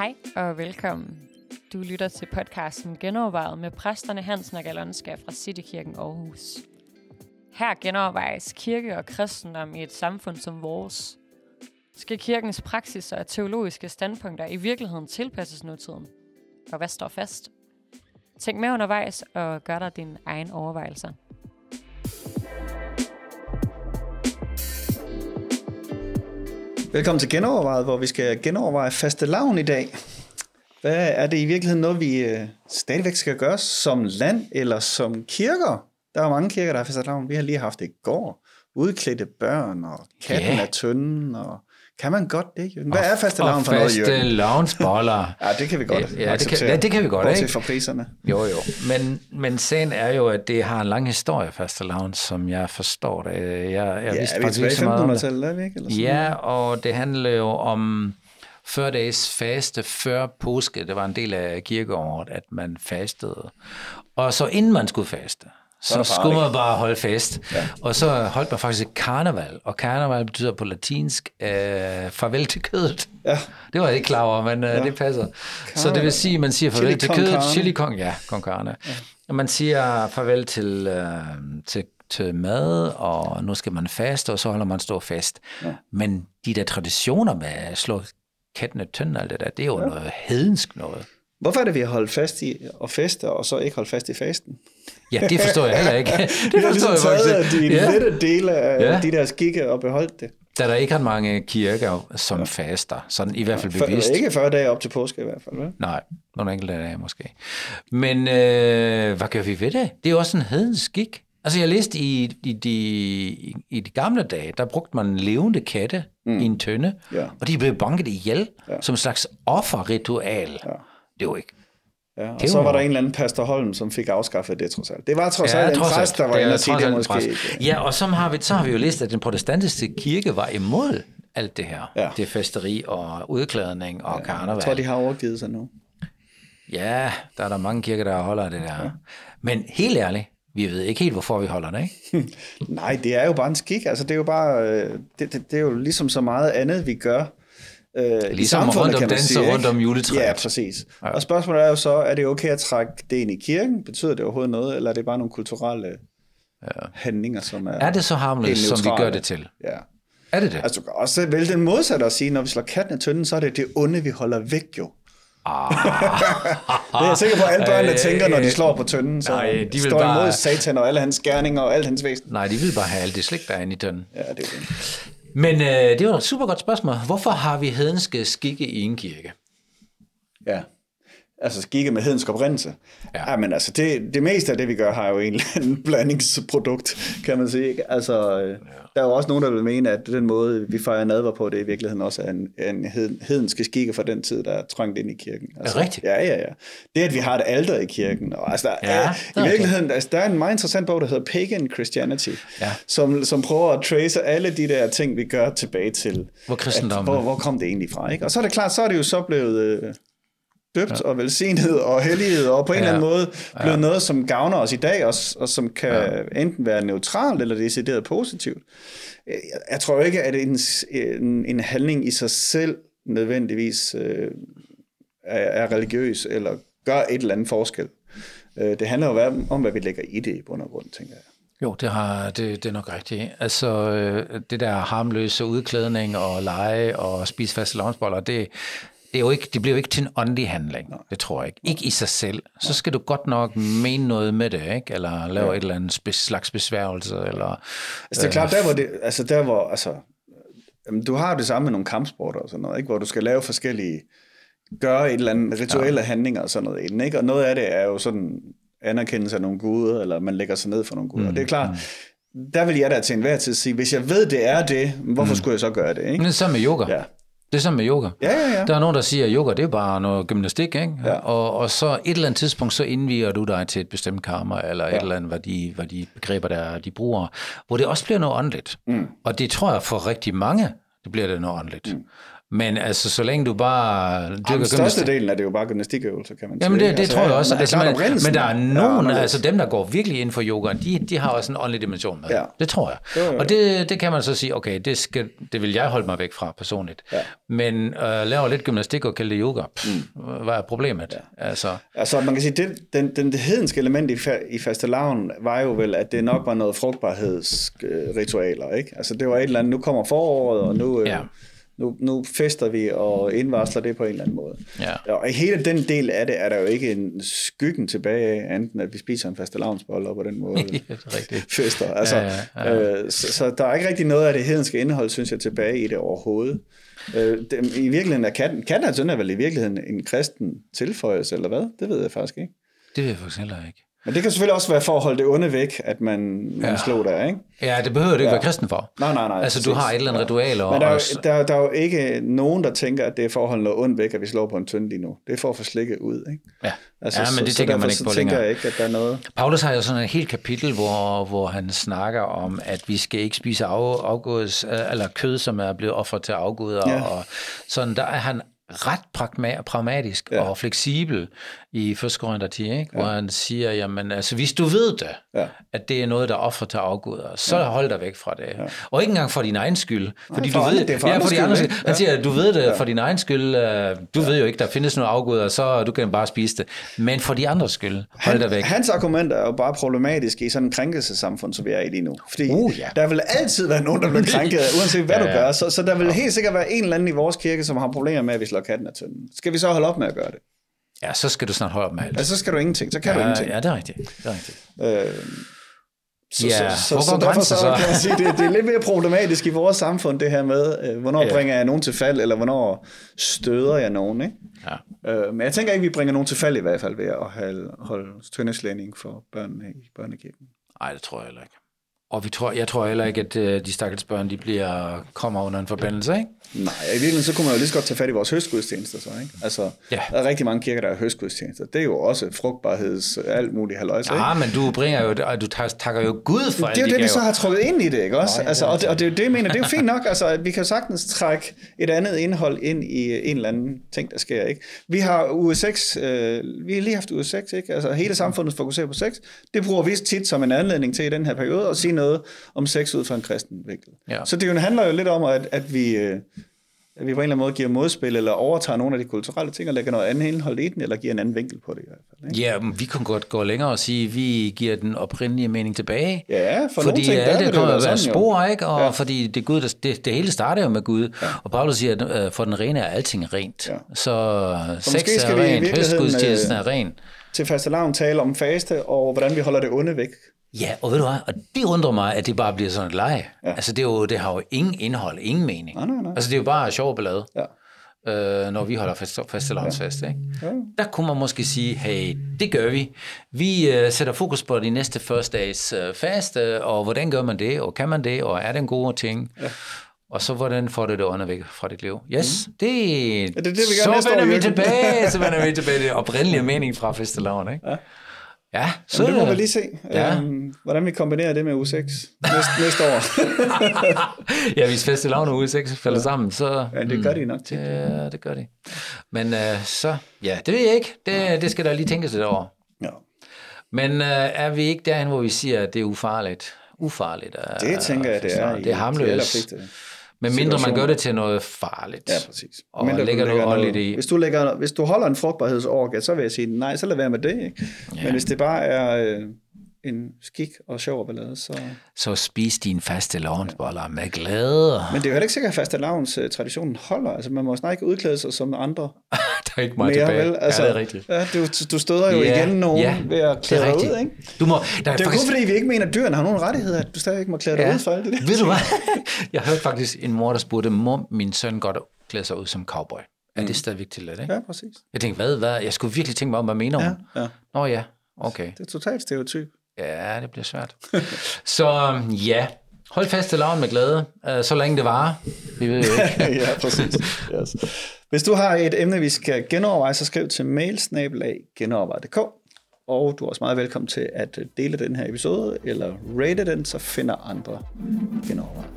Hej og velkommen. Du lytter til podcasten Genovervejet med præsterne Hansen og Galonska fra Citykirken Aarhus. Her genovervejes kirke og kristendom i et samfund som vores. Skal kirkens praksis og teologiske standpunkter i virkeligheden tilpasses nutiden? Og hvad står fast? Tænk med undervejs og gør dig dine egne overvejelser. Velkommen til Genovervejet, hvor vi skal genoverveje faste lavn i dag. Hvad er det i virkeligheden noget, vi øh, stadigvæk skal gøre som land eller som kirker? Der er mange kirker, der har faste lavn. Vi har lige haft det i går. Udklædte børn, og katten Ja. er tynden, og kan man godt det, Jørgen? Hvad er faste lavn for noget, faste Jørgen? lavnsboller. Ja, det kan vi godt Ja, det kan- ja, det kan vi godt, ikke? fra priserne. Jo, jo. Men, men sagen er jo, at det har en lang historie, faste lavn, som jeg forstår det. Jeg, jeg Ja, vidste er vi tilbage i ikke så meget om det. 1500-tallet, er vi ikke? Eller sådan Ja, og det handler jo om 40 dages faste før påske. Det var en del af kirkeåret, at man fastede. Og så inden man skulle faste, så der skulle man bare holde fast. Ja. Og så holdt man faktisk et karneval, og karneval betyder på latinsk øh, farvel til kødet. Ja. Det var jeg ikke klar over, men øh, det passer. Så det vil sige, at man siger farvel Chili til kødet. carne. Chili con, ja, con carne. Ja. Og man siger farvel til, øh, til, til mad, og nu skal man faste, og så holder man stor fast. Ja. Men de der traditioner med at slå katten i tønden og alt det der, det er jo ja. noget hedensk noget. Hvorfor er det, vi har holdt fast i at feste, og så ikke holdt fast i fasten? Ja, det forstår jeg heller ikke. Det har forstår ligesom jeg taget faktisk de ikke. Ja. lette dele af Ja. de der skikke og beholdt det. Da der ikke er mange kirker, som ja. faster, sådan i hvert fald For, bevidst. ikke 40 dage op til påske i hvert fald, vel? Nej, nogle enkelte dage måske. Men øh, hvad gør vi ved det? Det er jo også en hedensk skik. Altså jeg læste i, i, de, i de gamle dage, der brugte man levende katte mm. i en tønde, Ja. og de blev banket ihjel ja. som en slags offerritual. Ja. Det var ikke... Ja, og Det så var- var der en eller anden pastor Holm, som fik afskaffet det trods alt. Det var trods Ja, alt en trods præst, der var inde og sige, det en måske præst. Ja, og så har, vi, så har vi jo læst, at den protestantiske kirke var imod alt det her. Ja. Det er festeri og udklædning og ja, karneval. Jeg tror, de har overgivet sig nu. Ja, der er der mange kirker, der holder det der. Ja. Men helt ærligt, vi ved ikke helt, hvorfor vi holder det, ikke? Nej, det er jo bare en skik. Altså, det er jo bare, øh, det, det, det er jo ligesom så meget andet, vi gør. Øh, i Ligesom samfundet, rundt om kan man danse sige, rundt om juletræet. Ja, præcis. Ja. Og spørgsmålet er jo så, er det okay at trække det ind i kirken? Betyder det overhovedet noget, eller er det bare nogle kulturelle ja. handlinger, som er... Er det så harmløst, som vi gør det til? Ja. Er det det? Altså, du kan også vælge den modsatte og sige, når vi slår katten i tønden, så er det det onde, vi holder væk jo. Ah. Det er jeg sikker på, at alle børnene tænker, når de slår på tønden. Så Nej, de vil står bare- imod satan og alle hans gerninger og alt hans væsen. Nej, de vil bare have alt det slik, der er inde i tønden. Ja, det er det. Men øh, det var et super godt spørgsmål. Hvorfor har vi hedenske skikke i en kirke? Ja. Altså skikke med hedensk oprindelse. Ja. Ja. men altså, det, det meste af det, vi gør, har jo en eller anden blandingsprodukt, kan man sige. ikke? Altså, ja. der er jo også nogen, der vil mene, at den måde, vi fejrer nadver på, det i virkeligheden også er en, en heden- hedenske skikke fra den tid, der er trængt ind i kirken. Altså, det rigtigt? Ja, ja, ja. Det, at vi har et alter i kirken. Og, altså, der, Ja, er, I er virkeligheden, altså, der er en meget interessant bog, der hedder Pagan Christianity, Ja. som, som prøver at trace alle de der ting, vi gør tilbage til. Hvor kristendommen- At, hvor, hvor kom det egentlig fra? Ikke? Og så er det klart, så er det jo så blevet... Øh, døbt ja. og velsignet og helliget, og på en Ja. eller anden måde blevet noget, som gavner os i dag, og, og som kan ja. enten være neutralt eller decideret positivt. Jeg, jeg tror ikke, at en, en, en handling i sig selv nødvendigvis øh, er, er religiøs, eller gør et eller andet forskel. Øh, det handler jo om, om, hvad vi lægger i det i bund og grund, tænker jeg. Jo, det, har, det, det er nok rigtigt. Altså, øh, det der harmløse udklædning og lege og spise faste lavnsboller, det, det, er jo ikke, det bliver jo ikke til en åndelig handling. Nej. Det tror jeg ikke. Ikke i sig selv. Så skal du godt nok mene noget med det, ikke? Eller lave ja. et eller andet spe- slags besværgelse, eller... Altså det er klart, der hvor, det, altså der hvor altså, jamen, du har det samme med nogle kampsporter og sådan noget, ikke? hvor du skal lave forskellige, gøre et eller andet rituelle ja. handlinger og sådan noget inden, ikke? og noget af det er jo sådan anerkendelse af nogle guder, eller man lægger sig ned for nogle guder. Mm, det er klart, mm. der vil jeg da til enhver tid sige, hvis jeg ved, det er det, hvorfor mm. skulle jeg så gøre det? Ikke? Men det er samme med yoga. Ja. Det er samme med yoga. Ja, ja, ja. Der er nogen, der siger, at yoga det er bare noget gymnastik, ikke? Ja. Og, og så et eller andet tidspunkt, så indviger du dig til et bestemt karma, eller ja. et eller andet, hvad de, hvad de begreber, der de bruger, hvor det også bliver noget åndeligt. Mm. Og det tror jeg for rigtig mange, det bliver det noget åndeligt. Mm. Men altså, så længe du bare dyrker største gymnastik... delen er det jo bare gymnastikøvelser, kan man Jamen sige. det, det Altså, tror jeg ja, også. Men, det er altså, men, men der er nogen, anderledes. altså dem, der går virkelig ind for yoga, de, de har også en åndelig dimension med. Ja. Det tror jeg. Jo, jo. Og det, det kan man så sige, okay, det, skal, det vil jeg holde mig væk fra personligt. Ja. Men øh, laver lidt gymnastik og kalde det yoga, pff, mm. hvad er problemet? Ja. Altså, Altså, man kan sige, det, den, den, det hedenske element i, fa- i fastelavn var jo vel, at det nok var noget frugtbarhedsritualer, ikke? Altså, det var et eller andet, nu kommer foråret, og nu, Ja. ja. Nu, nu fester vi og indvarsler det på en eller anden måde. Ja. Og hele den del af det er der jo ikke en skyggen tilbage af, enten at vi spiser en fastelavnsbolle og på den måde Ja, er fester. Altså, Ja, ja, ja. Øh, så, så der er ikke rigtig noget af det hedenske indhold, synes jeg, tilbage i det overhovedet. Øh, det, I virkeligheden er katten, katten er er vel i virkeligheden en kristen tilføjelse, eller hvad? Det ved jeg faktisk ikke. det vil jeg faktisk heller ikke. Men det kan selvfølgelig også være for at holde det onde væk, at man, man Ja. ja. slår der, ikke? Ja, det behøver du ikke Ja. være kristen for. Nej, nej, nej. Altså, du har et eller andet ritual, og Men der er, også- der, der er jo ikke nogen, der tænker, at det er for at holde noget ondt væk, at vi slår på en tynd lige nu. Det er for at få slikket ud, ikke? Ja, Altså, ja men det så, tænker så man ikke på længere. jeg ikke, at der er noget... Paulus har jo sådan et helt kapitel, hvor, hvor han snakker om, at vi skal ikke spise af, afguds, eller kød, som er blevet offret til afguder. Ja. Og sådan, der er han ret pragma- pragmatisk ja. Ja. og fleksibel i 1. Korinther 10, ikke? hvor han siger, jamen altså, hvis du ved det, Ja. at det er noget, der er offret til afguder, så ja. hold dig væk fra det. Ja. Og ikke engang for din egen skyld. Fordi for du andre- ved, det er for ja, for de skyld, andres ikke? skyld. Han siger, du ved det for din egen skyld. øh, Du ved jo ikke, der findes nogle afguder, så du kan bare spise det. Men for de andres skyld, hold dig væk. Hans argument er jo bare problematisk i sådan en krænkelsessamfund, som vi er i lige nu. Fordi Uh, ja. der vil altid være nogen, der bliver krænket, uanset hvad Ja, du ja. gør. Så, så der vil helt sikkert være en eller anden i vores kirke, som har problemer med, at vi slår katten af tønden. Skal vi så holde op med at gøre det? Ja, så skal du snart holde op med alt. Altså, så skal du ingenting. Så kan du ja, ingenting. ja, det er rigtigt. Det er rigtigt. Øh, så, Ja, så, så, går så derfor så, så? kan man sige, det, det er lidt mere problematisk i vores samfund, det her med, øh, hvornår Ja. ja. bringer jeg nogen til fald, eller hvornår støder jeg nogen, ikke? Ja. Øh, men jeg tænker ikke, vi bringer nogen til fald i hvert fald ved at holde, holde tøndeslænding for børnene i børnekirken. Nej, det tror jeg heller ikke. Og vi tror, jeg tror heller ikke, at øh, de stakkels børn, de bliver, kommer under en forbandelse, ikke? Nej, i virkeligheden så kunne man jo lige så godt tage fat i vores høstgudstjenester så, ikke? Altså, Ja. der er rigtig mange kirker, der har høstgudstjenester. Det er jo også frugtbarheds, alt muligt halløjse, ikke? Ja, men du bringer jo, og du takker jo Gud for Det er jo de det, vi gaver. så har trukket ind i det, ikke også? Nå, ja, altså, er og, det, og det er jo det, jeg mener. Det er jo fint nok, altså, at vi kan sagtens trække et andet indhold ind i en eller anden ting, der sker, ikke? Vi har uge 6, øh, vi har lige haft uge 6, ikke? Altså, hele samfundet fokuserer på sex. Det bruger vi tit som en anledning til i den her periode, at sige noget om sex ud fra en kristen vinkel. Ja. Så det jo handler jo lidt om, at, at vi... Øh, at vi på en eller anden måde giver modspil, eller overtager nogle af de kulturelle ting, og lægger noget andet indhold i den, eller giver en anden vinkel på det i hvert fald. Ikke? Ja, men vi kan godt gå længere og sige, at vi giver den oprindelige mening tilbage. Ja, for nogle fordi ting, der alt det det jo kommer være spor, ikke? Og Ja. fordi det, Gud, det, det hele starter jo med Gud. Ja. Og Paulus siger, at øh, for den rene er alting rent. Ja. Så sex måske skal er rent, høstgudstjenesten øh, er ren. Til fastelavn tale om faste, og hvordan vi holder det onde væk. Ja, og ved du hvad? Og det undrer mig, at det bare bliver sådan et leje. Ja. Ja. Altså, det, er jo, det har jo ingen indhold, ingen mening. Nej, nej, nej. Altså, det er jo bare sjov ballade, Ja. øh, når vi holder fast, fastelavnsfest, ikke? Ja. Der kunne man måske sige, hey, det gør vi. Vi øh, sætter fokus på de næste første dages øh, faste, og hvordan gør man det, og kan man det, og er det en god ting? Ja. Og så hvordan får du det under væk fra dit liv? Yes, mm. det, det er det, vi gør så vender vi tilbage, så vender vi tilbage til det oprindelige mening fra festivalavn, ikke? Ja. Ja, så Men det må vi lige se, Ja. øhm, hvordan vi kombinerer det med U6 næste, næste år. ja, hvis festivalavn og uge 6 falder ja. sammen, så... Ja, det gør de nok tit. Det, det gør de. Men øh, så, ja, det ved jeg ikke. Det, det skal der lige tænkes lidt over. Ja. Men øh, er vi ikke derhen, hvor vi siger, at det er ufarligt? Ufarligt. Øh, Det tænker jeg, det er. Det er harmløst. allerfleste Men mindre man gør det til noget farligt. Ja, præcis. Og Mindre lægger noget åndeligt i. Hvis du, lægger, hvis du holder en frugtbarhedsorgie, så vil jeg sige, nej, så lad være med det. Ikke? Ja. Men hvis det bare er øh, en skik og sjov ballade, så... Så spis dine faste lavnsboller med glæde. Men det er jo heller ikke sikkert, at fastelavns uh, traditionen holder. Altså, man må snart ikke udklæde sig som andre der er ikke meget mere, tilbage. vel? Altså, ja, det er rigtigt. Ja, du, du støder jo Ja, igen nogen ja, ved at klæde dig ud, ikke? Du må, der er Det er faktisk, kun fordi, vi ikke mener, at dyrene har nogen rettigheder, at du stadig ikke må klæde dig ja. ud for alt det der. Ved du hvad? Jeg hørte faktisk en mor, der spurgte, må min søn godt klæde sig ud som cowboy? Er det stadigvæk til det, ikke? Ja, præcis. Jeg tænkte, hvad, hvad? Jeg skulle virkelig tænke mig om, hvad mener hun? Ja, ja. Nå ja, okay. Det er totalt stereotyp. Ja, det bliver svært. Så ja, hold fast til laven med glæde, øh, så længe det varer. Vi ved jo ikke. ja, præcis. Yes. Hvis du har et emne, vi skal genoverveje, så skriv til mailsnabelag.genoverveje.dk og du er også meget velkommen til at dele den her episode, eller rate den, så finder andre genoverveje.